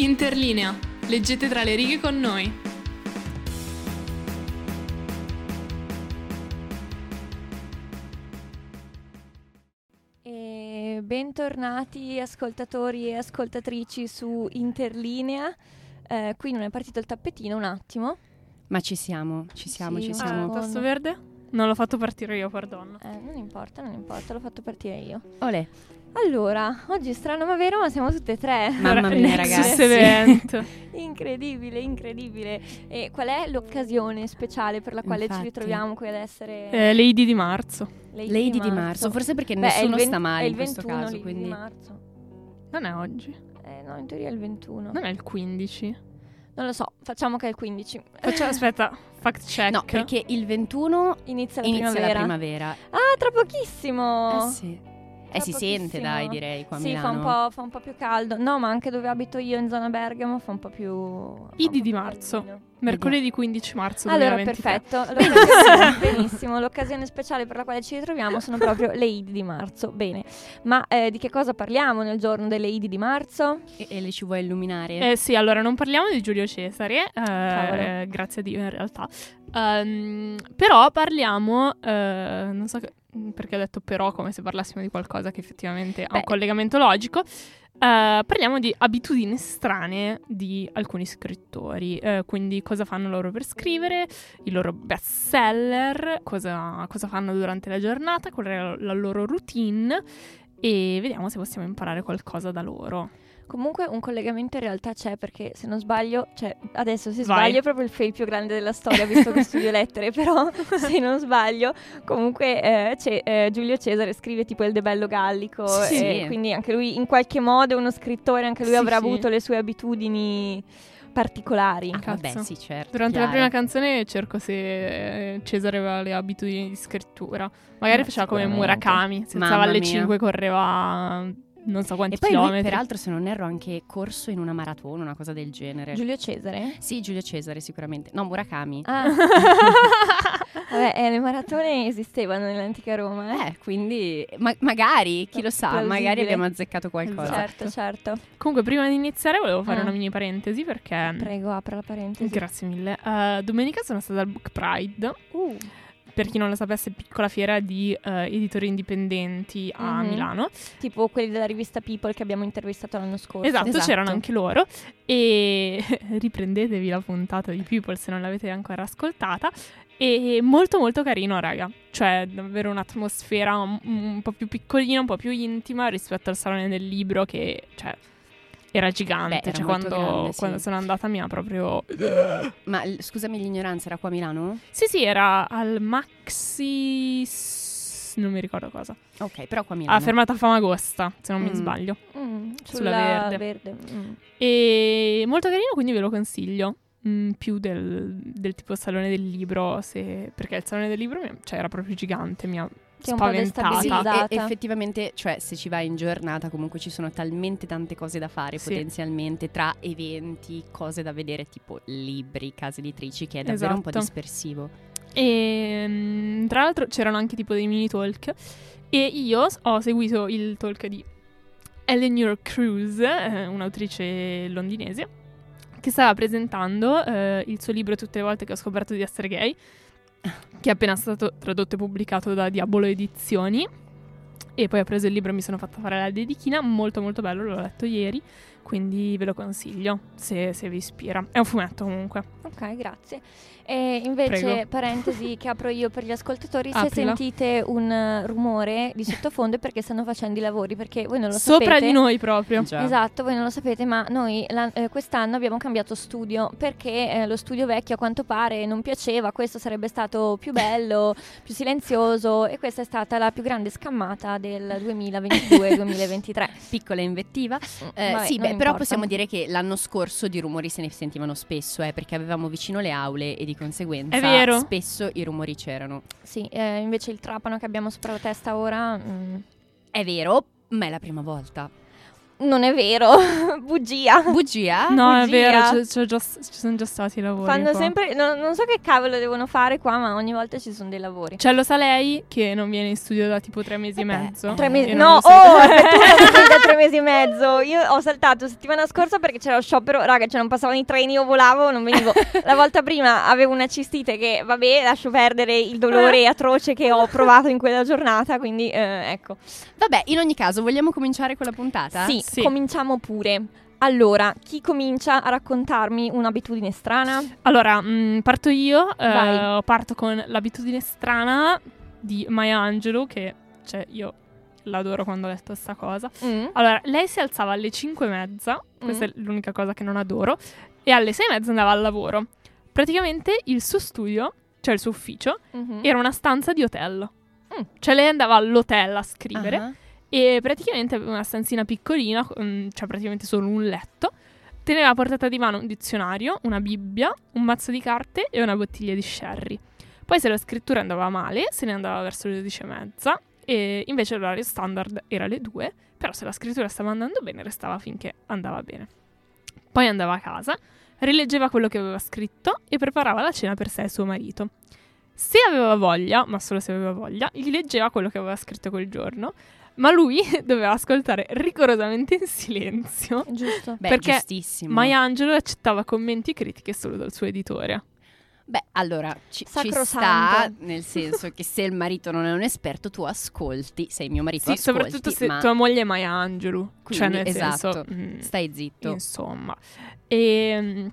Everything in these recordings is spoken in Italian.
Interlinea. Leggete tra le righe con noi. E bentornati ascoltatori e ascoltatrici su Interlinea. Eh, qui non è partito il tappetino un attimo. Ma ci siamo, ci siamo, Sì, ci siamo. Ah, tasto verde? Non l'ho fatto partire io, perdono. Eh, non importa, non importa, l'ho fatto partire io. Olè, Allora, oggi è strano ma vero, ma siamo tutte e tre. Mamma mia, ragazzi. Event. incredibile, incredibile. E qual è l'occasione speciale per la quale Infatti. ci ritroviamo qui ad essere Eh, Lady di marzo. Lady, Lady di marzo, forse perché Beh, nessuno ven- sta è male il in questo 21 caso, Lady quindi di marzo. Non è oggi. Eh, no, in teoria è il 21. Non è il 15. Non lo so, facciamo che è il 15. Facciamo, aspetta, fact check. No, perché il 21 Inizia la inizia primavera. la primavera. Ah, tra pochissimo. Eh sì. Eh si sente, dai, direi qua a Sì, fa un, po', fa un po' più caldo. No, ma anche dove abito io in zona Bergamo fa un po' più. Idi di più marzo. caldino. Mercoledì 15 marzo Allora, 2023. perfetto. L'occasione- benissimo. L'occasione speciale per la quale ci ritroviamo sono proprio le Idi di marzo. Bene. Ma eh, di che cosa parliamo nel giorno delle Idi di marzo? E, e le ci vuoi illuminare? Eh sì, allora non parliamo di Giulio Cesare, eh, eh, grazie a Dio in realtà. Ehm, però parliamo, eh, non so che- perché ho detto però come se parlassimo di qualcosa che effettivamente ha Beh. un collegamento logico. Eh, parliamo di abitudini strane di alcuni scrittori, eh, quindi cosa fanno loro per scrivere, i loro bestseller, cosa, cosa fanno durante la giornata, qual è la loro routine e vediamo se possiamo imparare qualcosa da loro. Comunque un collegamento in realtà c'è perché se non sbaglio, cioè adesso se Vai. sbaglio è proprio il fail più grande della storia visto che studio lettere, però se non sbaglio comunque eh, c'è- eh, Giulio Cesare scrive tipo il De Bello Gallico Sì, e sì. quindi anche lui in qualche modo è uno scrittore, anche lui Sì, avrà sì. avuto le sue abitudini particolari. Ah, vabbè, sì, certo. Durante la chiaro. prima canzone cerco se eh, Cesare aveva le abitudini di scrittura. Magari Ma faceva come. Murakami, si alzava alle mia. 5 correva non so quanti E poi lui, chilometri. peraltro, se non erro, anche corso in una maratona, una cosa del genere. Giulio Cesare? Sì, Giulio Cesare, sicuramente. No, Murakami. Ah, vabbè, eh, le maratone esistevano nell'antica Roma, eh? Eh, quindi ma- magari, chi lo sa, Plausibile. magari abbiamo azzeccato qualcosa. Certo, certo. Comunque, prima di iniziare volevo fare Ah. una mini parentesi perché... Prego, apra la parentesi. Grazie mille. Eh, domenica sono stata al Book Pride. Uh, Per chi non lo sapesse, piccola fiera di eh, editori indipendenti a Mhm. Milano. tipo quelli della rivista People che abbiamo intervistato l'anno scorso. Esatto, Esatto. c'erano anche loro. E riprendetevi la puntata di People se non l'avete ancora ascoltata. E molto molto carino, raga. Cioè, davvero un'atmosfera un, un po' più piccolina, un po' più intima rispetto al salone del libro che, cioè, era gigante. Beh, era cioè, quando, grande, sì. quando sono andata mi ha proprio... Ma scusami l'ignoranza, era qua a Milano? Sì, sì, era al Maxi... non mi ricordo cosa. Ok, però qua a Milano. Ah, fermata Famagosta, se non mi Mm. sbaglio. Mm, Sulla sulla verde. mm. E molto carino, quindi ve lo consiglio. Mm, più del, del tipo salone del libro, se- perché il salone del libro mi- cioè, era proprio gigante, mi ha Che è un po' spaventata. Sì, e- effettivamente, cioè, se ci vai in giornata, comunque ci sono talmente tante cose da fare Sì. potenzialmente tra eventi, cose da vedere, tipo libri, case editrici, che è davvero un po' Esatto. dispersivo. E mm, tra l'altro c'erano anche tipo dei mini talk. E io ho seguito il talk di Eleanor Cruz, eh, un'autrice londinese, che stava presentando eh, il suo libro Tutte le volte che ho scoperto di essere gay, che è appena stato tradotto e pubblicato da Diabolo Edizioni. E poi ho preso il libro e mi sono fatta fare la dedichina, molto molto bello, l'ho letto ieri, quindi ve lo consiglio se, se vi ispira. È un fumetto comunque. Ok, grazie. E invece, Prego. parentesi che apro io per gli ascoltatori, se Aprila. sentite un rumore di sottofondo è perché stanno facendo i lavori, perché voi non lo Sopra sapete. di noi proprio. Già. Esatto, voi non lo sapete, ma noi la- eh, quest'anno abbiamo cambiato studio perché eh, lo studio vecchio a quanto pare non piaceva, questo sarebbe stato più bello, più silenzioso e questa è stata la più grande scammata del 2022-2023. Piccola invettiva. Eh, Vabbè, sì, beh, però possiamo dire che l'anno scorso di rumori se ne sentivano spesso, eh, perché avevamo vicino le aule e di conseguenza È vero. spesso i rumori c'erano. Sì, eh, invece il trapano che abbiamo sopra la testa ora... mm, È vero, ma è la prima volta. Non è vero, bugia. Bugia? No, è bugia. vero, c'è- c'è già- ci sono già stati i lavori. Fanno qua. sempre. no- non so che cavolo devono fare qua, ma ogni volta ci sono dei lavori. Cioè, lo sa lei che non viene in studio da tipo tre mesi Vabbè, e mezzo? Tre mesi. Io non No, oh, tu non sei da tre mesi e mezzo. Io ho saltato settimana scorsa perché c'era lo sciopero. Raga, cioè non passavano i treni, io volavo, non venivo. La volta prima avevo una cistite che, vabbè, lascio perdere il dolore atroce che ho provato in quella giornata. Quindi, eh, ecco. Vabbè, in ogni caso, vogliamo cominciare con la puntata? Sì, Sì. cominciamo pure. Allora, chi comincia a raccontarmi un'abitudine strana? Allora, mh, parto io. eh, parto con l'abitudine strana di Maya Angelou, che cioè, io l'adoro quando ho letto questa cosa. Mm. Allora, lei si alzava alle 5 e mezza, questa Mm. è l'unica cosa che non adoro, e alle 6 e mezza andava al lavoro. Praticamente il suo studio, cioè il suo ufficio, Mhm. era una stanza di hotel. Mm. Cioè lei andava all'hotel a scrivere Ah. E praticamente aveva una stanzina piccolina, mm, cioè praticamente solo un letto. Teneva a portata di mano un dizionario, una Bibbia, un mazzo di carte e una bottiglia di sherry. Poi se la scrittura andava male, se ne andava verso le 12 e mezza e invece l'orario standard era le 2, però se la scrittura stava andando bene restava finché andava bene. Poi andava a casa, rileggeva quello che aveva scritto e preparava la cena per sé e suo marito. Se aveva voglia, ma solo se aveva voglia, gli leggeva quello che aveva scritto quel giorno, ma lui doveva ascoltare rigorosamente in silenzio. Giusto. Beh, Perché giustissimo. Angelou accettava commenti e critiche solo dal suo editore. Beh, allora, ci, ci sta, nel senso che se il marito non è un esperto, tu ascolti, sei mio marito, Sì, ascolti, soprattutto se ma tua moglie è Maya Angelou. cioè, nel esatto, senso, mm, stai zitto. Insomma. E, mm,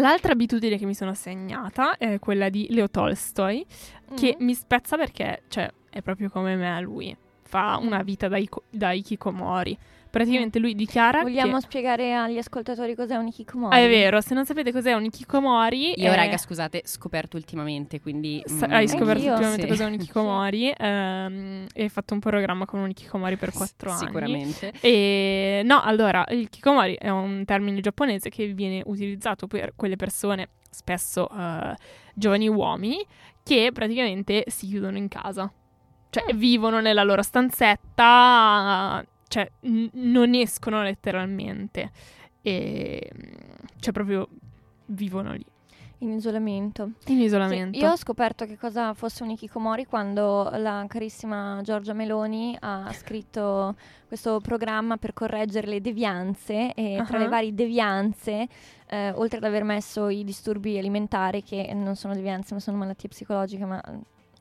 l'altra abitudine che mi sono segnata è quella di Leo Tolstoi, che Mm. mi spezza perché, cioè, è proprio come me lui. Fa una vita da, iko- da hikikomori. Praticamente lui dichiara Vogliamo che... spiegare agli ascoltatori cos'è un hikikomori? Ah, è vero, se non sapete cos'è un hikikomori... Io, è- raga, scusate, scoperto ultimamente, quindi... Sa- mm, hai scoperto Anch'io. ultimamente sì. cos'è un hikikomori ehm, e hai fatto un programma con un hikikomori per quattro anni. Sicuramente. E no, allora, il kikomori è un termine giapponese che viene utilizzato per quelle persone, spesso eh, giovani uomini, che praticamente si chiudono in casa. Cioè, vivono nella loro stanzetta, cioè, n- non escono letteralmente. E, cioè, proprio vivono lì, In isolamento. in Sì, isolamento. io ho scoperto che cosa fosse un hikikomori quando la carissima Giorgia Meloni ha scritto questo programma per correggere le devianze e tra le Ah. varie devianze, eh, oltre ad aver messo i disturbi alimentari che non sono devianze ma sono malattie psicologiche, ma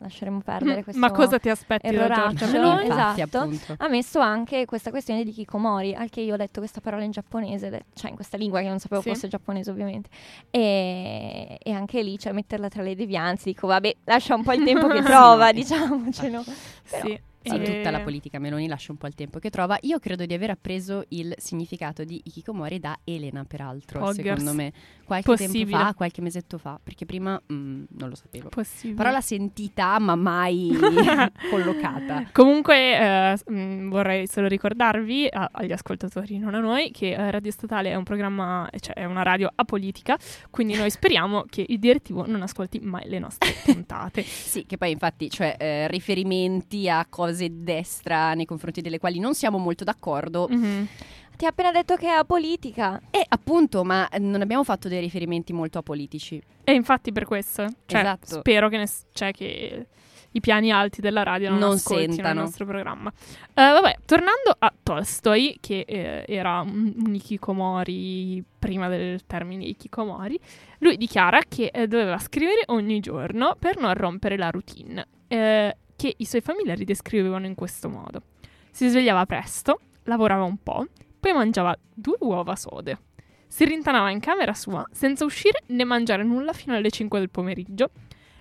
lasceremo perdere questo Ma cosa ti aspetti da. Giorgia esatto. appunto. ha messo anche questa questione di hikikomori, al che io ho letto questa parola in giapponese, cioè in questa lingua che non sapevo Sì. fosse giapponese ovviamente, e, e anche lì, cioè metterla tra le devianze, dico vabbè, lascia un po' il tempo che trova, diciamocelo. Però- Sì. Sì, E- tutta la politica Meloni lascia un po' il tempo che trova. Io credo di aver appreso il significato di Ikikomori da Elena, peraltro, Poggers. secondo me. Qualche tempo Possibile. fa, qualche mesetto fa, perché prima mm, non lo sapevo. Possibile. Parola sentita, ma mai collocata. Comunque eh, mh, vorrei solo ricordarvi a- agli ascoltatori, non a noi, che eh, Radio Statale è un programma, cioè è una radio apolitica, quindi noi speriamo che il direttivo non ascolti mai le nostre puntate. Sì, che poi infatti, cioè, eh, riferimenti a cose di destra nei confronti delle quali non siamo molto d'accordo. Mhm. Ti ha appena detto che è apolitica. E appunto, ma non abbiamo fatto dei riferimenti molto apolitici. E infatti per questo, cioè, Esatto. spero che, ne s- cioè, che i piani alti della radio non, Non ascoltino sentano. il nostro programma. Eh, vabbè, tornando a Tolstoi, che eh, era un, un ikikomori prima del termine ikikomori, lui dichiara che eh, doveva scrivere ogni giorno per non rompere la routine, eh, che i suoi familiari descrivevano in questo modo. Si svegliava presto, lavorava un po', poi mangiava due uova sode. Si rintanava in camera sua senza uscire né mangiare nulla fino alle 5 del pomeriggio.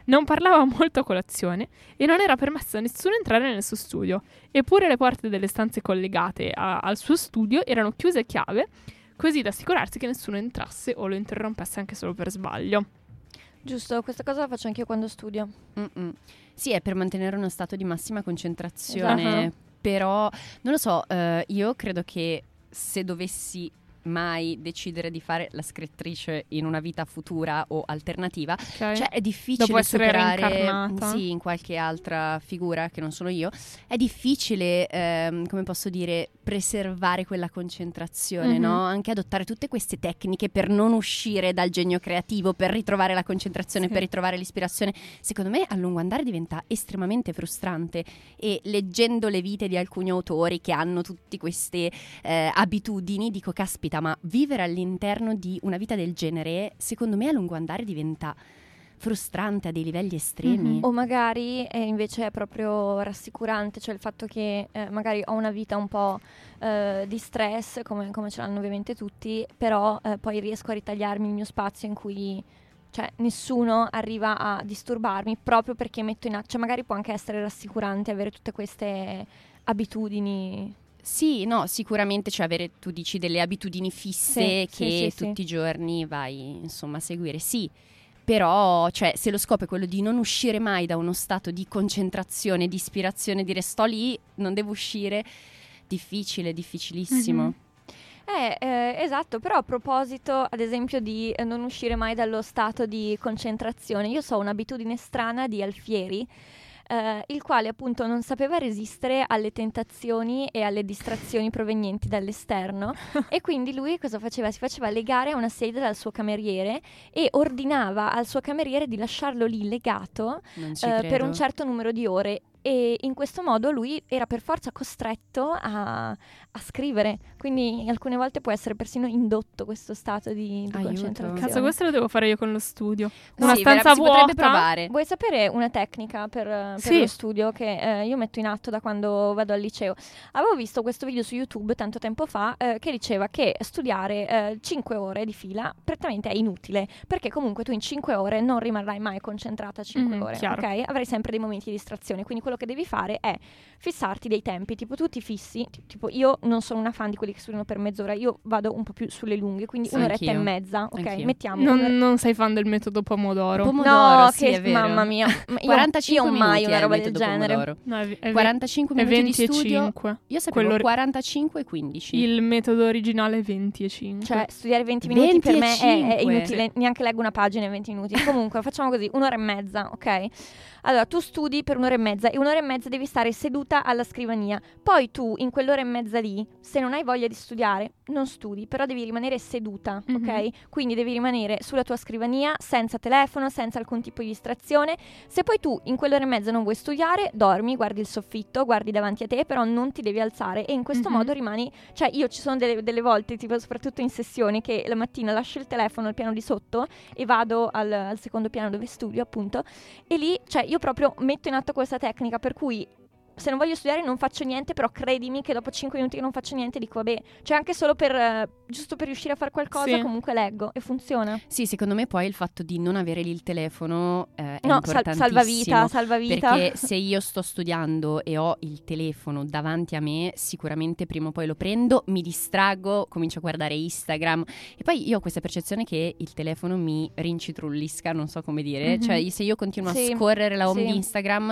Non parlava molto a colazione e non era permesso a nessuno entrare nel suo studio. Eppure le porte delle stanze collegate a- al suo studio erano chiuse a chiave, così da assicurarsi che nessuno entrasse o lo interrompesse anche solo per sbaglio. Giusto, questa cosa la faccio anche io quando studio. Mm-mm. Sì, è per mantenere uno stato di massima concentrazione, Esatto. però non lo so, eh, io credo che se dovessi mai decidere di fare la scrittrice in una vita futura o alternativa, Ok. cioè è difficile Dopo essere superare reincarnata. sì, in qualche altra figura che non sono io. È difficile, ehm, come posso dire, preservare quella concentrazione, Mhm. no? Anche adottare tutte queste tecniche per non uscire dal genio creativo, per ritrovare la concentrazione, Sì. per ritrovare l'ispirazione. Secondo me a lungo andare diventa estremamente frustrante e leggendo le vite di alcuni autori che hanno tutte queste eh, abitudini, dico caspita, ma vivere all'interno di una vita del genere, secondo me a lungo andare diventa frustrante a dei livelli estremi. Mhm. O magari eh, invece è proprio rassicurante, cioè il fatto che eh, magari ho una vita un po' eh, di stress, come, come ce l'hanno ovviamente tutti, però eh, poi riesco a ritagliarmi il mio spazio in cui cioè, nessuno arriva a disturbarmi proprio perché metto in atto, cioè magari può anche essere rassicurante avere tutte queste abitudini. Sì, no, sicuramente cioè avere, tu dici, delle abitudini fisse Sì, che sì, tutti i giorni vai, insomma, a seguire. Sì, però, cioè, se lo scopo è quello di non uscire mai da uno stato di concentrazione, di ispirazione, dire sto lì, non devo uscire, difficile, difficilissimo. Mhm. Eh, eh, esatto, però a proposito, ad esempio, di eh, non uscire mai dallo stato di concentrazione, io so un'abitudine strana di Alfieri, eh, il quale appunto non sapeva resistere alle tentazioni e alle distrazioni provenienti dall'esterno. E quindi lui cosa faceva? Si faceva legare a una sedia dal suo cameriere e ordinava al suo cameriere di lasciarlo lì legato eh, per un certo numero di ore e in questo modo lui era per forza costretto a, a scrivere, quindi alcune volte può essere persino indotto questo stato di, di concentrazione. Cazzo, questo lo devo fare io con lo studio. Sì, Una vera- stanza si potrebbe vuota. provare. Vuoi sapere una tecnica per, per Sì. lo studio che eh, io metto in atto da quando vado al liceo? Avevo visto questo video su YouTube tanto tempo fa eh, che diceva che studiare 5 ore di fila prettamente è inutile perché comunque tu in 5 ore non rimarrai mai concentrata 5 Mhm, ore, chiaro. ok? Avrai sempre dei momenti di distrazione, quindi quello che devi fare è fissarti dei tempi, tipo tu ti fissi, ti- tipo io non sono una fan di quelli che studiano per mezz'ora, io vado un po' più sulle lunghe, quindi Sì, un'oretta e anch'io. mezza, ok? Anch'io. Mettiamo Non, un'ore- non sei fan del metodo Pomodoro. Pomodoro, no, sì, che è vero. mamma mia, ma io, 45 io minuti mai è una il roba del genere. Pomodoro. No, è, è, 45 è minuti 20 di e studio. 5. Io sapevo Quello- 45 e 15. Il metodo originale è 20 e 5. Cioè, studiare 20 minuti per me è, è 25. inutile, neanche leggo una pagina in 20 minuti. Comunque, facciamo così, un'ora e mezza, ok? Allora, tu studi per un'ora e mezza e un'ora e mezza devi stare seduta alla scrivania. Poi tu, in quell'ora e mezza lì, se non hai voglia di studiare, non studi, però devi rimanere seduta, Mhm. ok? Quindi devi rimanere sulla tua scrivania, senza telefono, senza alcun tipo di distrazione. Se poi tu in quell'ora e mezza non vuoi studiare, dormi, guardi il soffitto, guardi davanti a te, però non ti devi alzare e in questo Mhm. modo rimani cioè, io ci sono delle, delle volte, tipo soprattutto in sessioni, che la mattina lascio il telefono al piano di sotto e vado al, al secondo piano dove studio, appunto. E lì, cioè, io proprio metto in atto questa tecnica per cui. Se non voglio studiare non faccio niente, però credimi che dopo 5 minuti che non faccio niente dico vabbè, cioè anche solo per giusto per riuscire a fare qualcosa Sì. comunque leggo e funziona. Sì, secondo me poi il fatto di non avere lì il telefono eh, è No, sal- importantissimo. salvavita, salvavita. Perché se io sto studiando e ho il telefono davanti a me, sicuramente prima o poi lo prendo, mi distraggo, comincio a guardare Instagram e poi io ho questa percezione che il telefono mi rincitrullisca, non so come dire, Mhm. cioè se io continuo Sì, a scorrere la home sì. di Instagram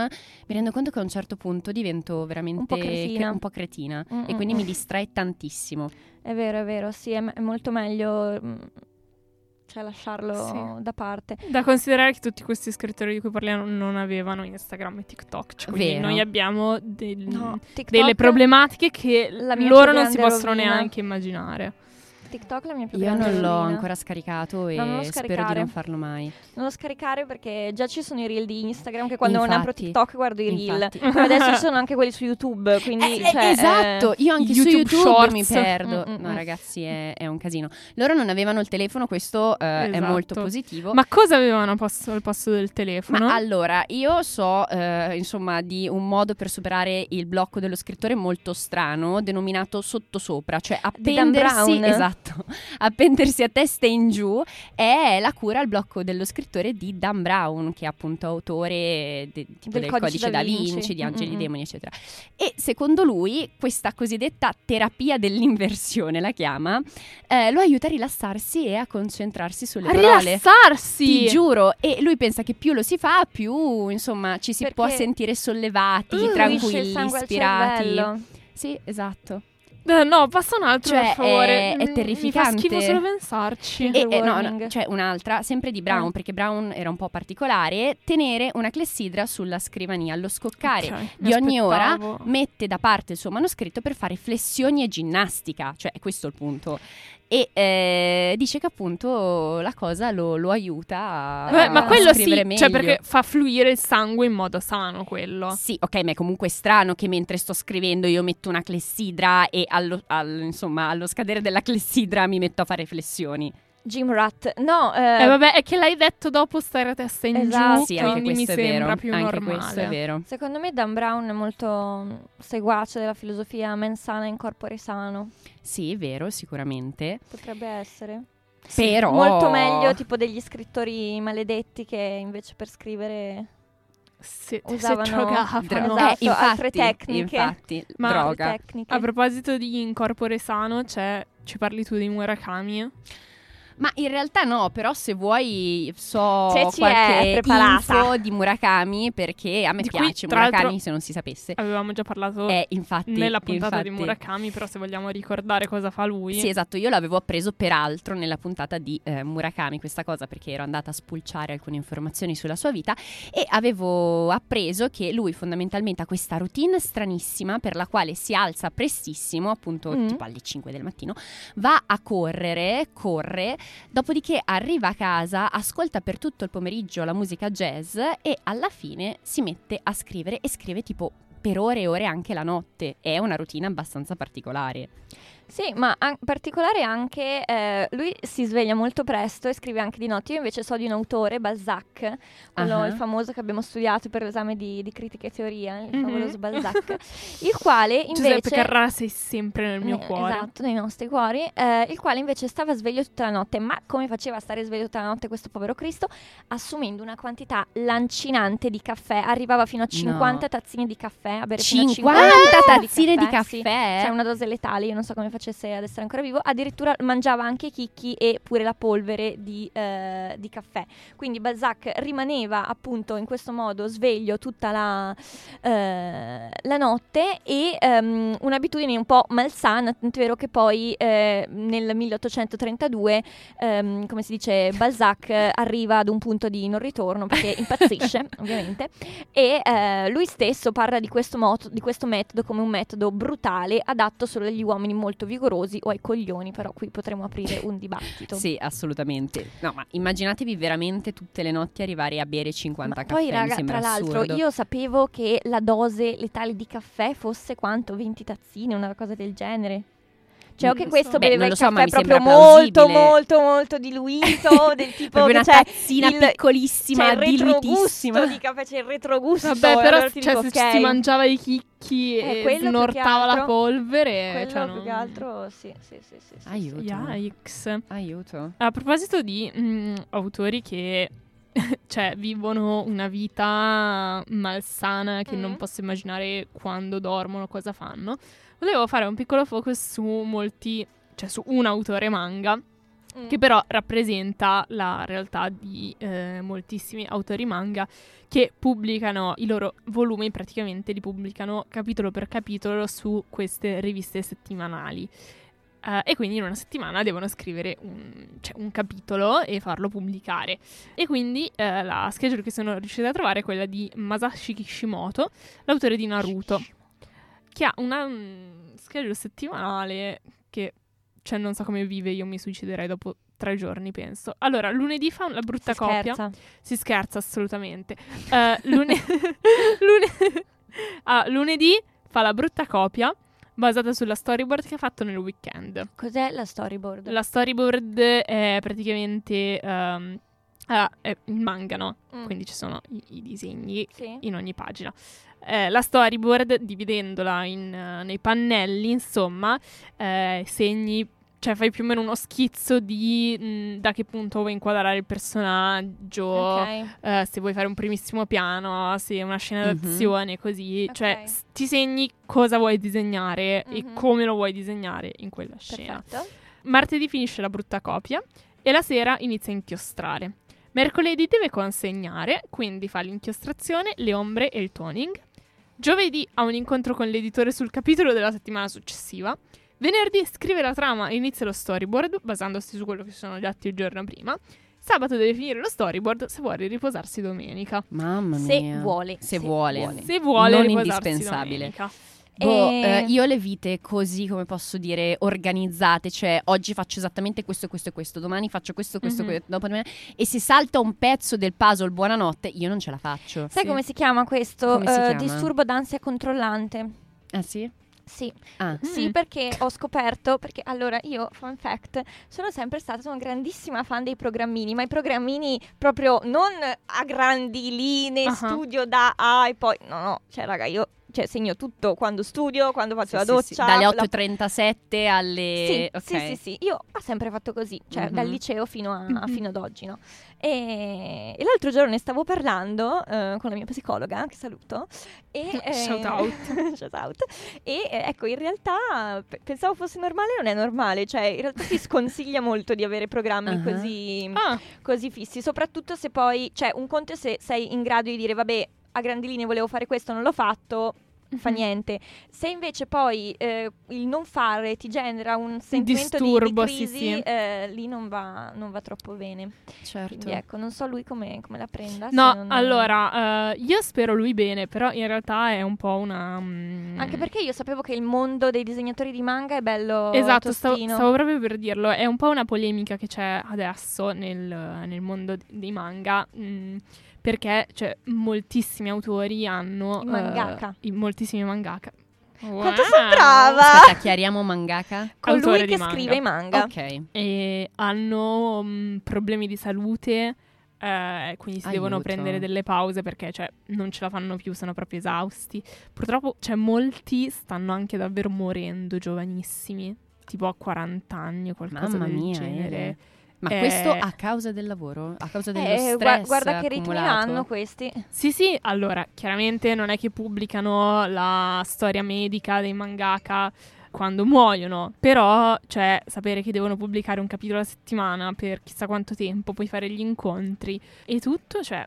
mi rendo conto che a un certo punto divento veramente Un po' cretina. un po' cretina Mm, e mm, quindi mm. mi distrae tantissimo. È vero, è vero, sì, è, è molto meglio mm, cioè lasciarlo Sì. da parte. Da considerare che tutti questi scrittori di cui parliamo non avevano Instagram e TikTok. Cioè, noi abbiamo del- No, delle problematiche che loro non si possono rovina. neanche immaginare. TikTok è la mia più Io grande non l'ho ancora scaricato e No, non spero di non farlo mai. Non lo scaricare perché già ci sono i reel di Instagram che quando non Infatti. apro TikTok guardo i reel. Poi adesso ci sono anche quelli su YouTube, quindi Eh, eh, cioè, esatto, io anche su YouTube YouTube Shorts. mi perdo. Mm, mm, no, mm. ragazzi, è, è un casino. Loro non avevano il telefono, questo eh, è Esatto. molto positivo. Ma cosa avevano posto- al posto del telefono? Ma allora, io so, eh, insomma, di un modo per superare il blocco dello scrittore molto strano, denominato sottosopra, cioè appendersi, Brown. Esatto, appendersi a testa in giù è la cura al blocco dello scrittore di Dan Brown, che è appunto autore de- tipo Del del, Codice Codice, da da Vinci. Vinci, di Angeli Mm-mm. Demoni, eccetera. E secondo lui, questa cosiddetta terapia dell'inversione, la chiama, eh, lo aiuta a rilassarsi e a concentrarsi sulle a parole. rilassarsi! Ti giuro, e lui pensa che più lo si fa, più insomma ci si Perché può sentire sollevati, tranquilli, ispirati. Sì, esatto. Eh, no, passa un altro, Cioè, per favore. è- è Mi- Mi terrificante. schifo solo pensarci. E- E, eh, no, no, c'è un'altra, sempre di Brown, Ah. perché Brown era un po' particolare, tenere una clessidra sulla scrivania, allo scoccare Ok, mi di ogni ora mette da parte il suo manoscritto per fare flessioni e ginnastica, cioè è questo il punto. E eh, dice che appunto la cosa lo, lo aiuta a, Beh, ma a quello sì, scrivere meglio. cioè perché fa fluire il sangue in modo sano quello. Sì, ok, ma è comunque strano che mentre sto scrivendo io metto una clessidra e allo, al- insomma, allo scadere della clessidra mi metto a fare flessioni. Jim Rat. No, Eh, eh, vabbè, è che l'hai detto dopo stare a testa in Esatto. giù, Sì, anche quindi mi è sembra vero. più anche normale. questo è vero. secondo me Dan Brown è molto mm, seguace della filosofia mens sana in corpore sano. Sì, è vero, sicuramente. Potrebbe essere. Però Molto meglio tipo degli scrittori maledetti che invece per scrivere Se, se Usavano- giocavano. Dro- Esatto, eh, infatti, altre tecniche. Infatti, Ma- droga. tecniche. A proposito di incorpore sano, c'è, ci parli tu di Murakami? Ma in realtà no, però se vuoi so Ceci qualche info di Murakami perché a me Di cui, piace tra Murakami se non si sapesse. Avevamo già parlato Eh, infatti, nella puntata di infatti. Murakami, però se vogliamo ricordare cosa fa lui. Sì, esatto, io l'avevo appreso peraltro nella puntata di eh, Murakami, questa cosa perché ero andata a spulciare alcune informazioni sulla sua vita e avevo appreso che lui fondamentalmente ha questa routine stranissima per la quale si alza prestissimo, appunto Mm. tipo alle 5 del mattino, va a correre, corre, dopodiché arriva a casa, ascolta per tutto il pomeriggio la musica jazz e alla fine si mette a scrivere e scrive tipo per ore e ore anche la notte. È una routine abbastanza particolare. Sì, ma in particolare anche eh, lui si sveglia molto presto e scrive anche di notte. Io invece so di un autore, Balzac, quello Ah. il famoso che abbiamo studiato per l'esame di, di critica e teoria, il Mhm. favoloso Balzac, il quale invece... Giuseppe Carrara sei sempre nel mio Eh, cuore. Esatto, nei nostri cuori, eh, il quale invece stava sveglio tutta la notte. Ma come faceva a stare sveglio tutta la notte questo povero Cristo? Assumendo una quantità lancinante di caffè, arrivava fino a 50 tazzine di caffè, a bere fino a 50 tazzine di caffè? sì. Cioè una dose letale, io non so come facesse ad essere ancora vivo. Addirittura mangiava anche i chicchi e pure la polvere di, eh, di caffè. Quindi Balzac rimaneva appunto in questo modo sveglio tutta la, eh, la notte e ehm, un'abitudine un po' malsana, tanto è vero che poi eh, nel 1832, ehm, come si dice, Balzac eh, arriva ad un punto di non ritorno perché impazzisce ovviamente e eh, lui stesso parla di questo, moto- di questo metodo come un metodo brutale adatto solo agli uomini molto vigorosi o ai coglioni, però qui potremo aprire un dibattito. Sì, assolutamente. No, ma immaginatevi veramente tutte le notti arrivare a bere 50 Ma caffè. poi, raga, tra l'altro, assurdo. io sapevo che la dose letale di caffè fosse quanto? 20 tazzine, una cosa del genere. Cioè, Non che questo. Beh, lo il so, ma caffè proprio molto, molto, molto diluito, del tipo una c'è tazzina il- piccolissima, c'è il diluitissima. retrogusto di caffè, c'è il retrogusto. Vabbè, però allora cioè, dico, se ok, si mangiava i chicchi Eh, e snortava la altro- polvere, quello cioè, più non- che altro, sì, sì, sì, sì, sì, Aiuto. Yikes. Aiuto. A proposito di mm, autori che cioè, vivono una vita malsana che Mm. non posso immaginare quando dormono, cosa fanno, volevo fare un piccolo focus su molti, cioè su un autore manga Mm. che però rappresenta la realtà di eh, moltissimi autori manga che pubblicano i loro volumi, praticamente li pubblicano capitolo per capitolo su queste riviste settimanali. Eh, e quindi in una settimana devono scrivere un, cioè, un capitolo e farlo pubblicare. E quindi eh, la schedule che sono riuscita a trovare è quella di Masashi Kishimoto, l'autore di Naruto, che ha una mm, schedule settimanale che, cioè, non so come vive, io mi suiciderei dopo tre giorni, penso. Allora, lunedì fa una brutta Si copia. scherza. Si scherza assolutamente. Eh, lune- lune- ah, lunedì fa la brutta copia basata sulla storyboard che ha fatto nel weekend. Cos'è la storyboard? La storyboard è praticamente ehm, ah, è il manga, no? Mm. Quindi ci sono i, i disegni Sì. in ogni pagina. Eh, la storyboard, dividendola in, eh, nei pannelli, insomma, eh, segni, cioè fai più o meno uno schizzo di mh, da che punto vuoi inquadrare il personaggio, Ok. eh, se vuoi fare un primissimo piano, se è una scena Mhm. d'azione, così. Ok. Cioè, s- ti segni cosa vuoi disegnare e Mhm. come lo vuoi disegnare in quella scena. Perfetto. Martedì finisce la brutta copia e la sera inizia a inchiostrare. Mercoledì deve consegnare, quindi fa l'inchiostrazione, le ombre e il toning. Giovedì ha un incontro con l'editore sul capitolo della settimana successiva. Venerdì scrive la trama e inizia lo storyboard basandosi su quello che sono detti il giorno prima. Sabato deve finire lo storyboard se vuole riposarsi domenica. Mamma Se mia. vuole, Se se vuole. vuole. Se vuole Non riposarsi indispensabile. domenica. Boh, E- eh, io le vite così, come posso dire, organizzate, cioè oggi faccio esattamente questo, questo e questo, domani faccio questo, questo, Mhm. questo, dopodomani- e se salta un pezzo del puzzle buonanotte, io non ce la faccio. Sai Sì. come si chiama questo? Come si Eh, chiama? Disturbo d'ansia controllante. Ah sì? Sì, Ah, sì, Mm. perché ho scoperto, perché allora io, fun fact, sono sempre stata una grandissima fan dei programmini, ma i programmini proprio non a grandi linee, Ah. studio da A e poi, no, no, cioè raga, io cioè, segno tutto quando studio, quando faccio sì, la sì, doccia. sì. Dalle la- 8.37 alle... Sì, ok. sì, sì, sì, io ho sempre fatto così, cioè Mhm. dal liceo fino, a- Mhm. fino ad oggi, no? E, e l'altro giorno ne stavo parlando eh, con la mia psicologa, che saluto, e... eh, Shout out. shout out. E eh, ecco, in realtà pe- pensavo fosse normale, non è normale, cioè in realtà si sconsiglia molto di avere programmi Ah. così, Ah, così fissi, soprattutto se poi, cioè un conto è se sei in grado di dire, vabbè, a grandi linee volevo fare questo, non l'ho fatto, fa Mhm. niente. Se invece poi eh, il non fare ti genera un sentimento di- di, disturbo, sì, crisi, sì. eh, lì non va, non va troppo bene. Certo. Quindi ecco, non so lui come, come la prenda. no, non- allora, eh, io spero lui bene, però in realtà è un po' una... mm, Anche perché io sapevo che il mondo dei disegnatori di manga è bello Esatto, stavo, stavo proprio per dirlo. È un po' una polemica che c'è adesso nel, nel mondo dei manga. mm, perché cioè, moltissimi autori hanno. I mangaka. eh, i- moltissimi mangaka. Quanto Wow! sei brava! Aspetta, chiariamo mangaka? Colui autore che di manga. scrive i manga. Ok. E hanno mm, problemi di salute. eh, quindi si devono Aiuto. prendere delle pause perché cioè, non ce la fanno più, sono proprio esausti. Purtroppo cioè, molti stanno anche davvero morendo giovanissimi, tipo a 40 anni o qualcosa Mamma del mia, genere. Ele. Ma Eh, questo a causa del lavoro? A causa dello Eh, stress gua- guarda che ritmi hanno questi. Sì, sì, allora, chiaramente non è che pubblicano la storia medica dei mangaka quando muoiono, però, cioè, sapere che devono pubblicare un capitolo a settimana per chissà quanto tempo, poi fare gli incontri e tutto, cioè...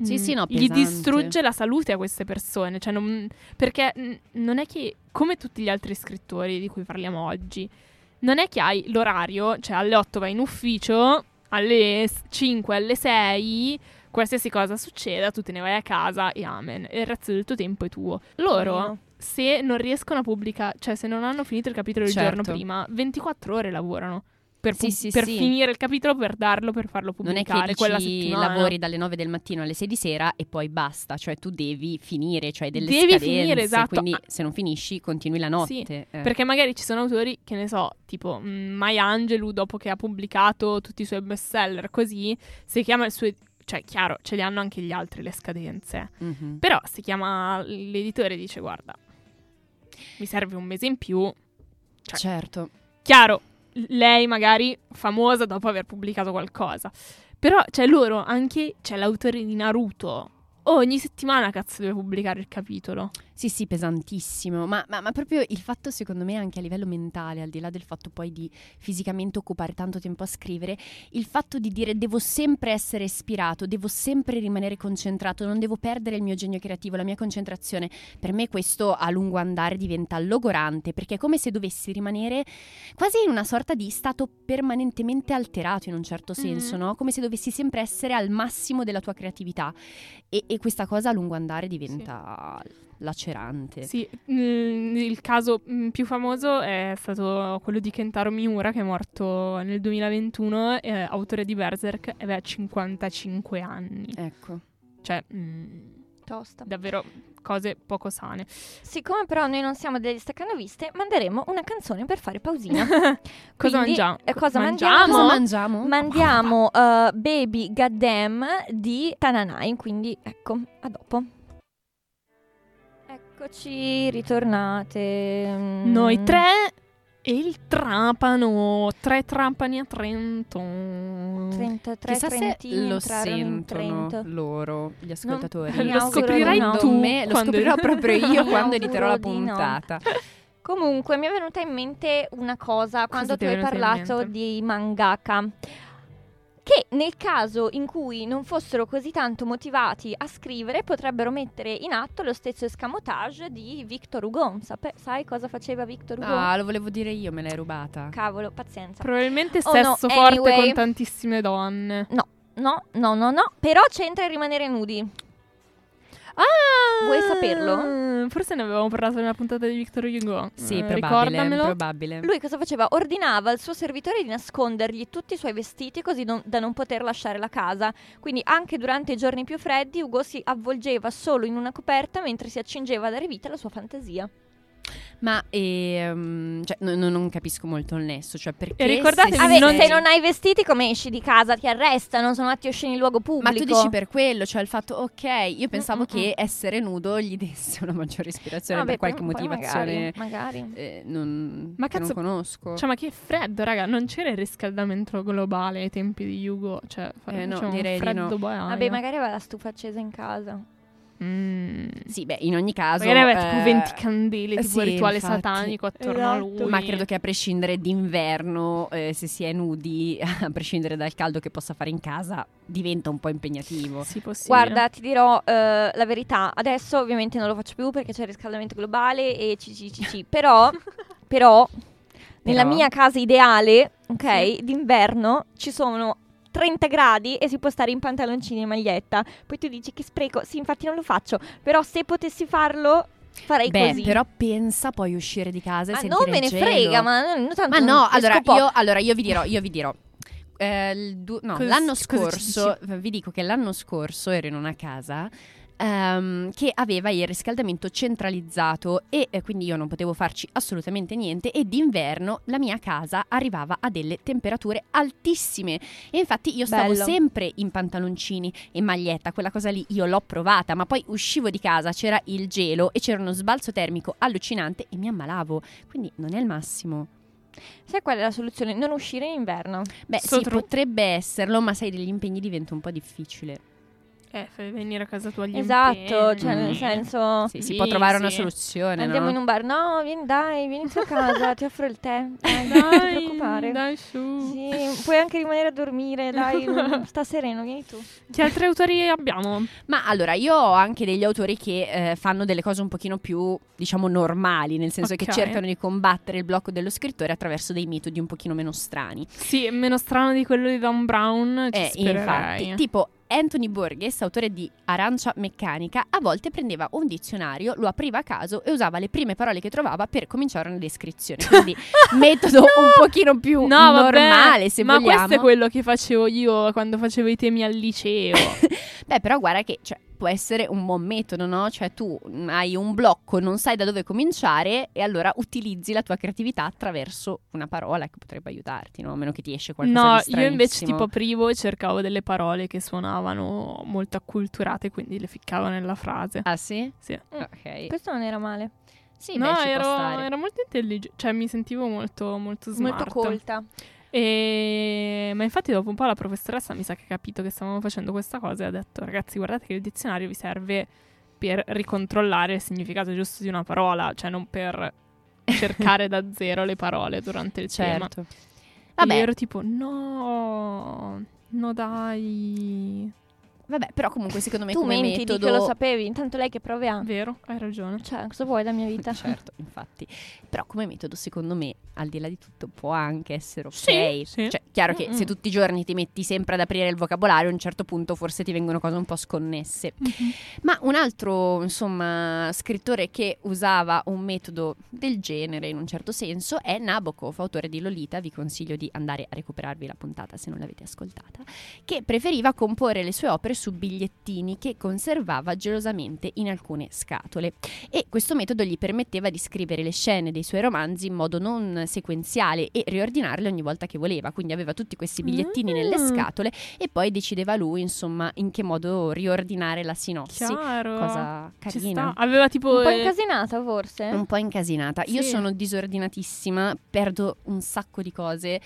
Sì, mm, sì, no, gli pesante. distrugge la salute a queste persone, cioè non- perché mm, non è che, come tutti gli altri scrittori di cui parliamo oggi, non è che hai l'orario, cioè alle 8 vai in ufficio, alle s- 5, alle 6 qualsiasi cosa succeda, tu te ne vai a casa e amen. E il resto del tuo tempo è tuo. Loro, se non riescono a pubblicare, cioè se non hanno finito il capitolo il Certo. giorno prima, 24 ore lavorano. Per, Sì, pub- sì, per sì. finire il capitolo, per darlo, per farlo Non è pubblicare che quella settimana. lavori dalle 9 del mattino alle 6 di sera e poi basta, cioè tu devi finire, cioè delle Devi scadenze, finire, esatto. quindi se non finisci continui la notte. Sì, eh. Perché magari ci sono autori che ne so, tipo mm, Maya Angelou, dopo che ha pubblicato tutti i suoi bestseller, così si chiama il suo. Cioè, chiaro, ce li hanno anche gli altri le scadenze. Mhm. Però si chiama l'editore e dice: Guarda, mi serve un mese in più. Cioè, Certo. chiaro, lei magari famosa dopo aver pubblicato qualcosa. Però c'è loro anche, c'è l'autore di Naruto. Ogni settimana cazzo deve pubblicare il capitolo. Sì, sì, pesantissimo, ma, ma- ma proprio il fatto secondo me anche a livello mentale, al di là del fatto poi di fisicamente occupare tanto tempo a scrivere, il fatto di dire devo sempre essere ispirato, devo sempre rimanere concentrato, non devo perdere il mio genio creativo, la mia concentrazione, per me questo a lungo andare diventa logorante, perché è come se dovessi rimanere quasi in una sorta di stato permanentemente alterato in un certo senso, Mhm. no? Come se dovessi sempre essere al massimo della tua creatività e, e questa cosa a lungo andare diventa lacerante. Sì, mm, il caso mm, più famoso è stato quello di Kentaro Miura che è morto nel 2021, eh, autore di Berserk, e aveva 55 anni. Ecco. Cioè, mm, Tosta. davvero cose poco sane. Siccome però noi non siamo degli staccanoviste, manderemo una canzone per fare pausina. cosa Quindi, mangiamo? eh, cosa mangiamo? mangiamo? Cosa mangiamo? Mandiamo uh, Baby Goddamn di Tananai, quindi ecco, a dopo. Eccoci, ritornate. Mm. Noi tre e il trapano. Tre trapani a Trento. 33 Chissà se trentini lo entrarono in sentono loro, gli ascoltatori. mi Lo scoprirai no. tu. Me, lo scoprirò proprio io quando editerò la di no. puntata. Comunque mi è venuta in mente una cosa quando tu hai parlato di mangaka. Che nel caso in cui non fossero così tanto motivati a scrivere potrebbero mettere in atto lo stesso escamotage di Victor Hugo. Sape- sai cosa faceva Victor Hugo? Ah, lo volevo dire io, me l'hai rubata. Cavolo, pazienza. Probabilmente Oh, no, sesso forte anyway. con tantissime donne. No, no, no, no, no. Però c'entra il rimanere nudi. Ah! Vuoi saperlo? Forse ne avevamo parlato nella puntata di Victor Hugo. Sì, Eh, probabile, Ricordamelo. probabile. Lui cosa faceva? Ordinava al suo servitore di nascondergli tutti i suoi vestiti così non- da non poter lasciare la casa. Quindi anche durante i giorni più freddi Ugo si avvolgeva solo in una coperta mentre si accingeva a dare vita alla sua fantasia. Ma ehm, cioè, no- no- non capisco molto il nesso, cioè perché E ricordatevi, se Vabbè, non- se non hai vestiti come esci di casa? Ti arrestano, sono atti osceni in luogo pubblico. Ma tu dici per quello, cioè il fatto, ok, io pensavo Mm, mm, che essere nudo gli desse una maggiore ispirazione Vabbè, per qualche poi- poi motivazione Magari. magari. eh, non, Ma che non cazzo, conosco. Cioè, ma che freddo, raga. Non c'era il riscaldamento globale ai tempi di Hugo. Cioè, fa- Eh, no, faceva un direi di freddo no. Vabbè, magari aveva la stufa accesa in casa. Mm. sì, beh, in ogni caso... Magari aveva tipo eh, 20 candele, tipo sì, rituale infatti. satanico attorno a Esatto. lui. Ma credo che a prescindere d'inverno, eh, se si è nudi, a prescindere dal caldo che possa fare in casa, diventa un po' impegnativo. Sì, possibile. Guarda, ti dirò eh, la verità. Adesso ovviamente non lo faccio più perché c'è il riscaldamento globale e CCCC. Però, però, nella Però? mia casa ideale, ok, Sì. d'inverno ci sono 30 gradi e si può stare in pantaloncini e maglietta. Poi tu dici che spreco. Sì, infatti non lo faccio. Però se potessi farlo, farei Beh, così. però pensa poi uscire di casa e ma sentire non me ne frega, ma non, tanto Ma no, allora io, allora io vi dirò, io vi dirò. eh, du- no, Cosa- l'anno scorso, vi dico che l'anno scorso ero in una casa ehm, che aveva il riscaldamento centralizzato e eh, quindi io non potevo farci assolutamente niente e d'inverno la mia casa arrivava a delle temperature altissime e infatti io stavo Bello. sempre in pantaloncini e maglietta, quella cosa lì io l'ho provata, ma poi uscivo di casa, c'era il gelo e c'era uno sbalzo termico allucinante e mi ammalavo, quindi non è il massimo. Sai qual è la soluzione? Non uscire in inverno. Beh, So sì, potrebbe esserlo, ma sai, degli impegni diventa un po' difficile. Eh, fai venire a casa tua gli Esatto, impegni. cioè nel senso... Sì, si può trovare una sì. soluzione, Andiamo no? in un bar. No, vieni, dai, vieni tu a casa, ti offro il tè. Dai, non ti Dai, preoccupare. dai su. Sì, puoi anche rimanere a dormire, dai, sta sereno, vieni tu. Che altri autori abbiamo? Ma allora, io ho anche degli autori che eh, fanno delle cose un pochino più, diciamo, normali, nel senso che Ok. cercano di combattere il blocco dello scrittore attraverso dei metodi un pochino meno strani. Sì, meno strano di quello di Dan Brown. Ci Eh, spererei. infatti, tipo Anthony Borges, autore di Arancia Meccanica, a volte prendeva un dizionario, lo apriva a caso e usava le prime parole che trovava per cominciare una descrizione. Quindi metodo un pochino più No, vabbè, normale, se ma vogliamo. questo è quello che facevo io quando facevo i temi al liceo. Beh, però guarda che cioè, può essere un buon metodo, no? Cioè tu hai un blocco, non sai da dove cominciare e allora utilizzi la tua creatività attraverso una parola che potrebbe aiutarti, no? A meno che ti esce qualcosa no, di io invece tipo aprivo e cercavo delle parole che suonavano molto acculturate, quindi le ficcavo nella frase. Ah sì? Sì. Ok. Questo non era male. Sì, no, beh, ci può ero, stare. ero molto intelligente, cioè mi sentivo molto, molto smart. Molto colta. E... Ma infatti dopo un po' la professoressa mi sa che ha capito che stavamo facendo questa cosa e ha detto ragazzi guardate che il dizionario vi serve per ricontrollare il significato giusto di una parola, cioè non per cercare da zero le parole durante il tema. Certo. E Vabbè, io ero tipo no, no dai, vabbè, però comunque secondo me Tu come menti, metodo di che lo sapevi, intanto lei che prove ha. vero, hai ragione. Cioè, cosa vuoi dalla mia vita? Certo, infatti. Però come metodo, secondo me, al di là di tutto, può anche essere ok. Sì, sì. Cioè, chiaro che Mm-mm. se tutti i giorni ti metti sempre ad aprire il vocabolario, a un certo punto forse ti vengono cose un po' sconnesse. Ma un altro, insomma, scrittore che usava un metodo del genere in un certo senso è Nabokov, autore di Lolita. Vi consiglio di andare a recuperarvi la puntata se non l'avete ascoltata. Che preferiva comporre le sue opere su bigliettini che conservava gelosamente in alcune scatole. E questo metodo gli permetteva di scrivere le scene dei suoi romanzi in modo non sequenziale e riordinarle ogni volta che voleva. Quindi aveva tutti questi bigliettini nelle Mm. scatole e poi decideva lui, insomma, in che modo riordinare la sinossi. Chiaro. Cosa Ci carina. sta. Aveva tipo Un po' eh, incasinata forse? Un po' incasinata. Io Sì. sono disordinatissima, perdo un sacco di cose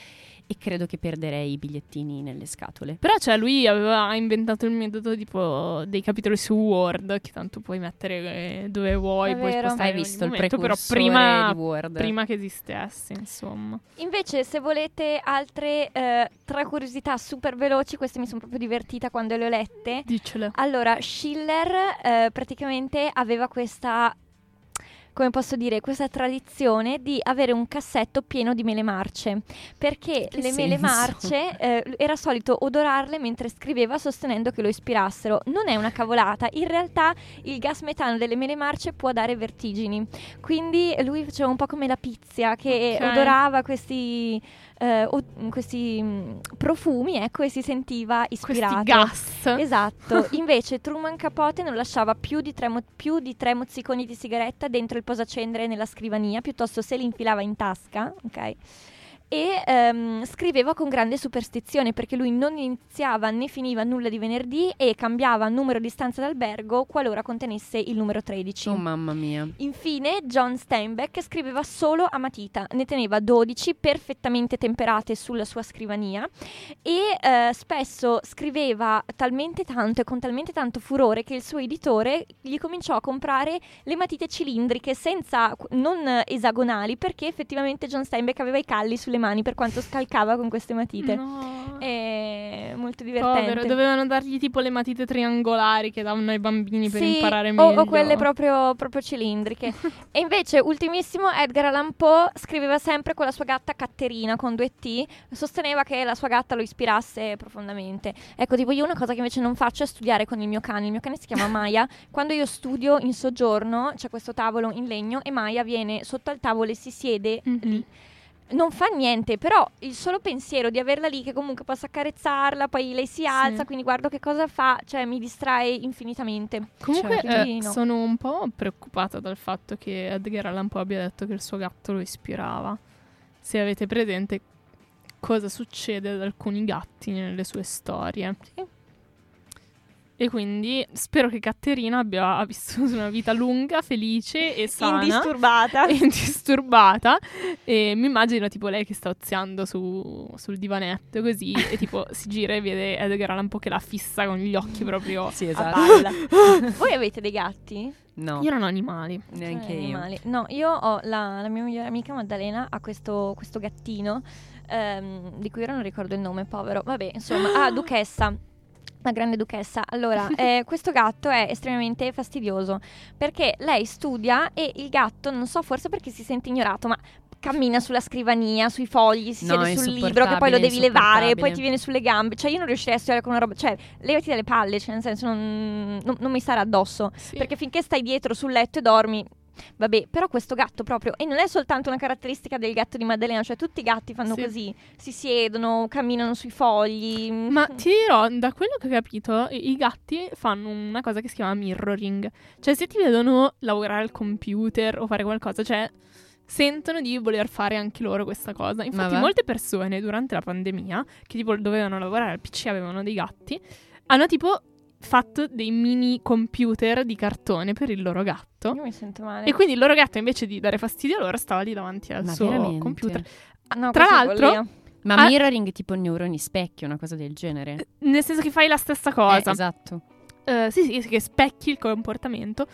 e credo che perderei i bigliettini nelle scatole. Però cioè lui aveva inventato il metodo tipo dei capitoli su Word che tanto puoi mettere eh, dove vuoi, puoi spostare Hai visto il momento, però prima, di Word? prima che esistesse, insomma. Invece, se volete altre eh, tre curiosità super veloci, queste mi sono proprio divertita quando le ho lette. Dicele. Allora, Schiller eh, praticamente aveva questa, come posso dire, questa tradizione di avere un cassetto pieno di mele marce, perché Che le mele senso? marce eh, era solito odorarle mentre scriveva sostenendo che lo ispirassero. Non è una cavolata, in realtà il gas metano delle mele marce può dare vertigini, quindi lui faceva un po' come la pizia che Ok. odorava questi... eh, o- questi mm, profumi, ecco, e si sentiva ispirato. Questi gas. Esatto, invece Truman Capote non lasciava più di, tre mo- più di tre mozziconi di sigaretta dentro il posacendere nella scrivania, piuttosto se li infilava in tasca, ok? E ehm, scriveva con grande superstizione perché lui non iniziava né finiva nulla di venerdì e cambiava numero di stanza d'albergo qualora contenesse il numero 13. Oh mamma mia. Infine, John Steinbeck scriveva solo a matita, ne teneva 12 perfettamente temperate sulla sua scrivania e eh, spesso scriveva talmente tanto e con talmente tanto furore che il suo editore gli cominciò a comprare le matite cilindriche senza non esagonali perché effettivamente John Steinbeck aveva i calli sulle mani per quanto scalcava con queste matite. No. È molto divertente. Povero, dovevano dargli tipo le matite triangolari che davano ai bambini per Sì, imparare meglio. O, quelle proprio, proprio cilindriche. e invece, ultimissimo, Edgar Allan Poe scriveva sempre con la sua gatta Catterina con due T. Sosteneva che la sua gatta lo ispirasse profondamente. Ecco, tipo, io una cosa che invece non faccio è studiare con il mio cane. Il mio cane si chiama Maya. Quando io studio in soggiorno, c'è questo tavolo in legno e Maya viene sotto al tavolo e si siede Mhm. lì. Non fa niente, però il solo pensiero di averla lì che comunque possa accarezzarla, poi lei si alza, Sì. quindi guardo che cosa fa, cioè mi distrae infinitamente. Comunque Cioè, eh, no. sono un po' preoccupata dal fatto che Edgar Allan Poe abbia detto che il suo gatto lo ispirava. Se avete presente cosa succede ad alcuni gatti nelle sue storie. Sì. E quindi spero che Caterina abbia vissuto una vita lunga, felice e sana. Indisturbata. e indisturbata e mi immagino tipo lei che sta oziando su- sul divanetto così e tipo si gira e vede Edgar Allan Poe che la fissa con gli occhi proprio Sì, a esatto. palla. Voi avete dei gatti? No, io non ho animali neanche Eh, io. animali. No, io ho la, la mia migliore amica Maddalena ha questo, questo gattino ehm, di cui ora non ricordo il nome, povero. Vabbè, insomma, ah, Duchessa. La grande duchessa. Allora, eh, questo gatto è estremamente fastidioso perché lei studia e il gatto, non so, forse perché si sente ignorato, ma cammina sulla scrivania, sui fogli, si No, siede sul libro che poi lo devi levare, poi ti viene sulle gambe. Cioè, io non riuscirei a studiare con una roba. Cioè, levati dalle palle, cioè, nel senso, non, non- non mi stare addosso. Sì. Perché finché stai dietro sul letto e dormi. Vabbè, però questo gatto proprio, e non è soltanto una caratteristica del gatto di Maddalena, cioè tutti i gatti fanno Sì. così, si siedono, camminano sui fogli. ma ti dirò da quello che ho capito i i gatti fanno una cosa che si chiama mirroring cioè se ti vedono lavorare al computer o fare qualcosa cioè sentono di voler fare anche loro questa cosa infatti molte persone durante la pandemia che tipo dovevano lavorare al PC avevano dei gatti hanno tipo fatto dei mini computer di cartone per il loro gatto Io mi sento male. E quindi il loro gatto, invece di dare fastidio a loro, stava lì davanti al Ma suo veramente? computer. No, tra l'altro-. Ma Ah. mirroring tipo neuroni specchio, una cosa del genere. Nel senso che fai la stessa cosa. Eh, esatto. Eh, sì, sì, sì, che specchi il comportamento.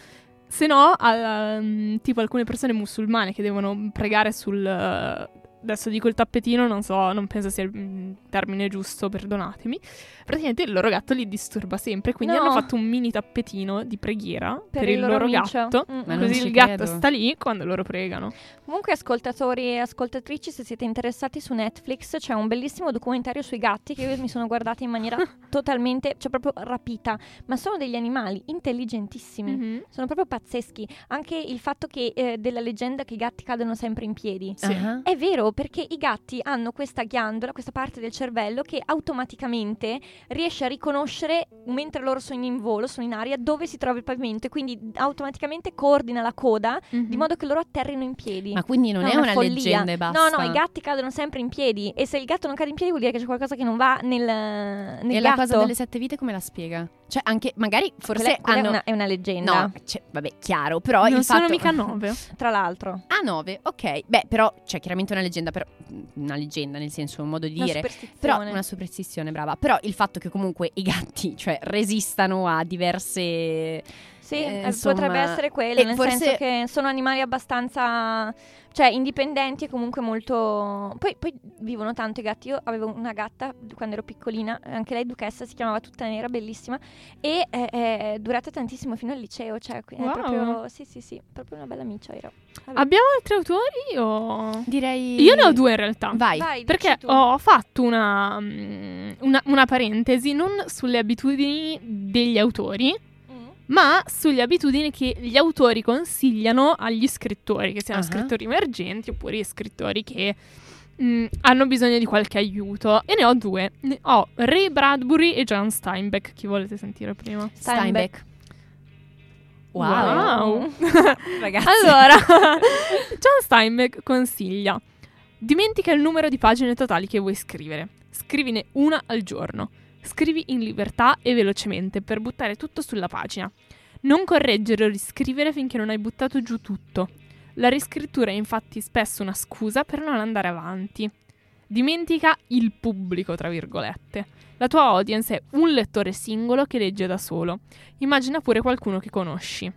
Se no, al- mm, tipo alcune persone musulmane che devono pregare sul... eh, adesso dico il tappetino, non so, non penso sia il mm, termine giusto, perdonatemi. Praticamente il loro gatto li disturba sempre, quindi No. hanno fatto un mini tappetino di preghiera per, il loro, amici. gatto. Mm, mm. non Così il gatto credo. sta lì quando loro pregano. Comunque, ascoltatori e ascoltatrici, se siete interessati su Netflix, c'è un bellissimo documentario sui gatti che io mi sono guardata in maniera totalmente, cioè proprio rapita. Ma sono degli animali intelligentissimi. Mhm. Sono proprio pazzeschi. Anche il fatto che eh, della leggenda che i gatti cadono sempre in piedi. Sì. Ah. È vero, perché i gatti hanno questa ghiandola, questa parte del cervello che automaticamente riesce a riconoscere, mentre loro sono in volo, sono in aria, dove si trova il pavimento e quindi automaticamente coordina la coda di Mhm. modo che loro atterrino in piedi. Ma quindi non No, è una, follia. leggenda e basta. No, no, i gatti cadono sempre in piedi e se il gatto non cade in piedi vuol dire che c'è qualcosa che non va nel, nel E la gatto. cosa delle sette vite come la spiega? Cioè, anche magari forse Quella- quella hanno. è, una, è una leggenda, No, cioè, vabbè, chiaro, però non il sono fatto... mica nove. tra l'altro. Ah, 9, ok. Beh, però c'è chiaramente una leggenda leggenda, però una leggenda nel senso un modo di Una dire. Però una superstizione, brava. Però il fatto che comunque i gatti, cioè, resistano a diverse Sì, Eh, eh, insomma, potrebbe essere quello, e nel forse- senso che sono animali abbastanza, cioè, indipendenti e comunque molto... Poi, poi vivono tanto i gatti. Io avevo una gatta quando ero piccolina, anche lei duchessa, si chiamava tutta nera, bellissima, e è, è durata tantissimo fino al liceo, cioè, qui- è Wow. proprio... Sì, sì, sì, proprio una bella miccia era. Vabbè. Abbiamo altri autori o... direi Io ne ho due in realtà. Vai. Vai, Perché ho fatto una, mm, una, una parentesi non sulle abitudini degli autori. Ma sulle abitudini che gli autori consigliano agli scrittori, che siano Ah. scrittori emergenti oppure scrittori che mm, hanno bisogno di qualche aiuto. E ne ho due. Ne ho Ray Bradbury e John Steinbeck. Chi volete sentire prima? Steinbeck. Wow. Wow. Ragazzi. Allora, John Steinbeck consiglia: dimentica il numero di pagine totali che vuoi scrivere. Scrivine una al giorno. Scrivi in libertà e velocemente per buttare tutto sulla pagina. Non correggere o riscrivere finché non hai buttato giù tutto. La riscrittura è infatti spesso una scusa per non andare avanti. Dimentica il pubblico, tra virgolette. La tua audience è un lettore singolo che legge da solo. Immagina pure qualcuno che conosci.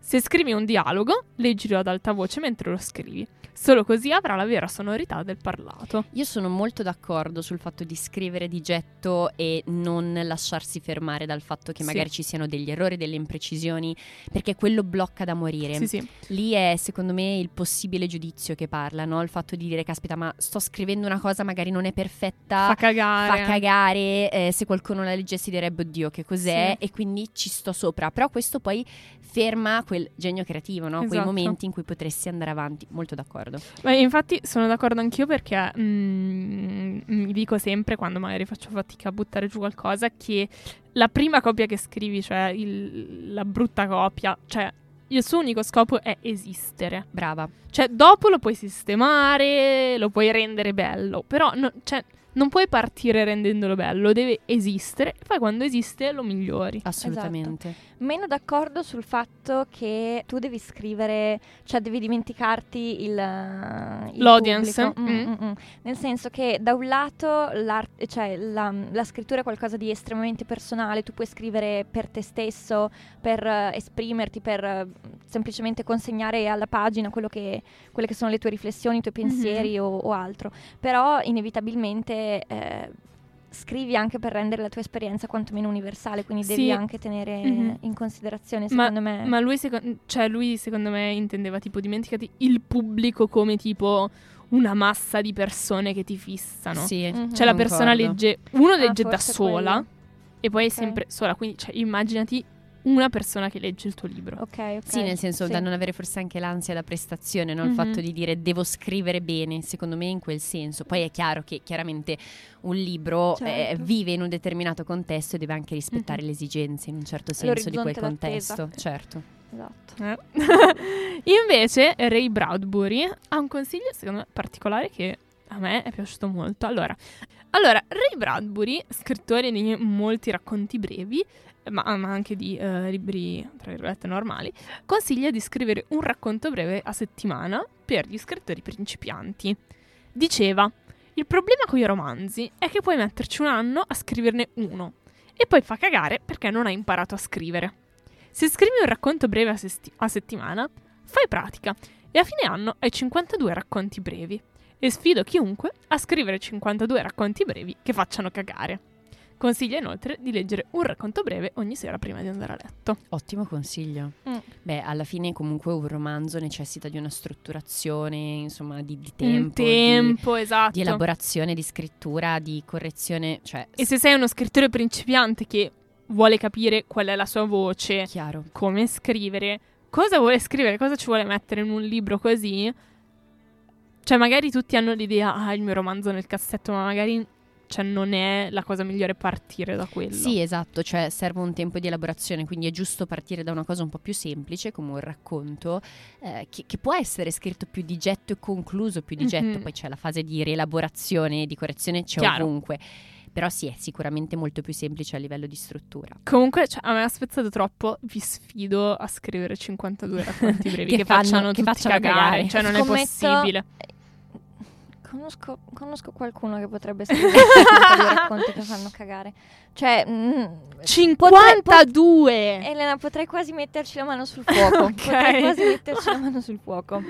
Se scrivi un dialogo, leggilo ad alta voce mentre lo scrivi. Solo così avrà la vera sonorità del parlato. Io sono molto d'accordo sul fatto di scrivere di getto e non lasciarsi fermare dal fatto che Sì. magari ci siano degli errori, delle imprecisioni, perché quello blocca da morire. Sì, sì. Lì è secondo me il possibile giudizio che parla, no? Il fatto di dire, caspita, ma sto scrivendo una cosa, magari non è perfetta. Fa cagare. Fa cagare, eh, se qualcuno la leggesse direbbe oddio che cos'è Sì. e quindi ci sto sopra, però questo poi ferma quel genio creativo, no? quei Esatto. momenti in cui potresti andare avanti, molto d'accordo. Ma infatti sono d'accordo anch'io perché mm, mi dico sempre quando magari faccio fatica a buttare giù qualcosa che la prima copia che scrivi, cioè il- la brutta copia, cioè il suo unico scopo è esistere. Brava. Cioè dopo lo puoi sistemare, lo puoi rendere bello, però no- cioè, non puoi partire rendendolo bello, deve esistere e poi quando esiste lo migliori. Assolutamente. Meno d'accordo sul fatto che tu devi scrivere, cioè devi dimenticarti il, il L'audience. Mm, mm. mm. Nel senso che da un lato cioè, la, la scrittura è qualcosa di estremamente personale, tu puoi scrivere per te stesso, per eh, esprimerti, per eh, semplicemente consegnare alla pagina quello che, quelle che sono le tue riflessioni, i tuoi pensieri o, o altro. Però inevitabilmente... eh, Scrivi anche per rendere la tua esperienza quantomeno universale, quindi Sì. devi anche tenere Mhm. in considerazione, Ma- secondo me. Ma lui, seco- cioè, lui secondo me intendeva tipo dimenticati il pubblico come tipo una massa di persone che ti fissano. Sì. Mhm. Cioè la persona legge, uno Ah, legge da forse sola quello. e poi è Ok. sempre sola, quindi cioè, immaginati una persona che legge il tuo libro. Ok, ok. Sì, nel senso Sì. da non avere forse anche l'ansia da prestazione, no? il Mhm. fatto di dire devo scrivere bene, secondo me in quel senso. Poi è chiaro che chiaramente un libro eh, Certo. vive in un determinato contesto e deve anche rispettare Mhm. le esigenze in un certo senso di quel contesto. d'attesa. Certo. Esatto. Eh. Invece Ray Bradbury ha un consiglio secondo me particolare che a me è piaciuto molto. Allora, allora Ray Bradbury, scrittore di molti racconti brevi, ma, ma anche di eh, libri tra virgolette normali, consiglia di scrivere un racconto breve a settimana per gli scrittori principianti. Diceva: Il problema con i romanzi è che puoi metterci un anno a scriverne uno e poi fa cagare perché non hai imparato a scrivere. Se scrivi un racconto breve a, sesti- a settimana, fai pratica e a fine anno hai 52 racconti brevi. E sfido chiunque a scrivere 52 racconti brevi che facciano cagare. Consiglia inoltre di leggere un racconto breve ogni sera prima di andare a letto. Ottimo consiglio. Mm. Beh, alla fine comunque un romanzo necessita di una strutturazione, insomma, di, di Un tempo, di- tempo, esatto. di elaborazione, di scrittura, di correzione, cioè e se sei uno scrittore principiante che vuole capire qual è la sua voce, chiaro. come scrivere, cosa vuole scrivere, cosa ci vuole mettere in un libro così. Cioè, magari tutti hanno l'idea, ah, il mio romanzo nel cassetto, ma magari cioè, non è la cosa migliore partire da quello. Sì, esatto, cioè serve un tempo di elaborazione, quindi è giusto partire da una cosa un po' più semplice, come un racconto, eh, che, che può essere scritto più di getto e concluso più di getto, Mhm. poi c'è la fase di rielaborazione e di correzione, c'è Chiaro. ovunque. Però sì, è sicuramente molto più semplice a livello di struttura. Comunque, cioè, a me ha spezzato troppo. Vi sfido a scrivere 52 racconti brevi che, Che fanno- facciano che tutti facciano cagare. cagare. Cioè, non è Scommetto- possibile. Conosco, conosco qualcuno che potrebbe scrivere dei racconti che fanno cagare. Cioè, mm, 52! Elena, potrei quasi metterci la mano sul fuoco. Ok. Potrei quasi metterci la mano sul fuoco.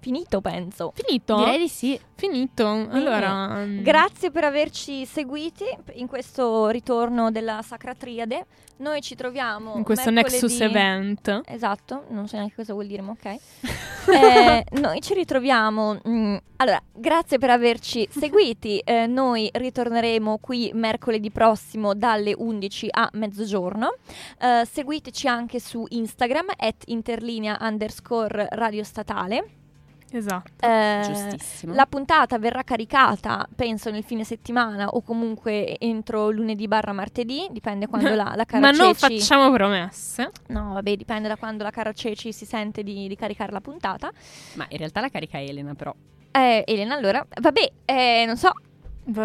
Finito, penso. Finito? Direi di sì. Finito. Allora, mm, Grazie per averci seguiti in questo ritorno della Sacra Triade. Noi ci troviamo in questo mercoledì- Nexus Event. Esatto, non so neanche cosa vuol dire, ma ok. Eh, noi ci ritroviamo. mm, allora, grazie per averci seguiti. Eh, noi ritorneremo qui mercoledì prossimo dalle 11 a mezzogiorno. Eh, seguiteci anche su Instagram, at interlinea underscore radio statale. Esatto. Eh, Giustissimo. la puntata verrà caricata, penso, nel fine settimana o comunque entro lunedì barra martedì, dipende quando la, la cara Ma non facciamo promesse. No, vabbè, dipende da quando la cara Ceci si sente di, di caricare la puntata. Ma in realtà la carica Elena, però. Eh, Elena, allora, vabbè, eh, non so. Beh,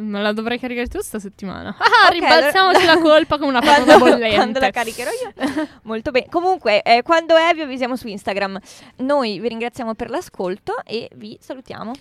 me la dovrei caricare tu sta settimana. Ah, Ok, ribalziamoci allora- la colpa come una patata quando, bollente. quando la caricherò io. Molto bene. Comunque, eh, quando è, vi avvisiamo su Instagram. Noi vi ringraziamo per l'ascolto e vi salutiamo.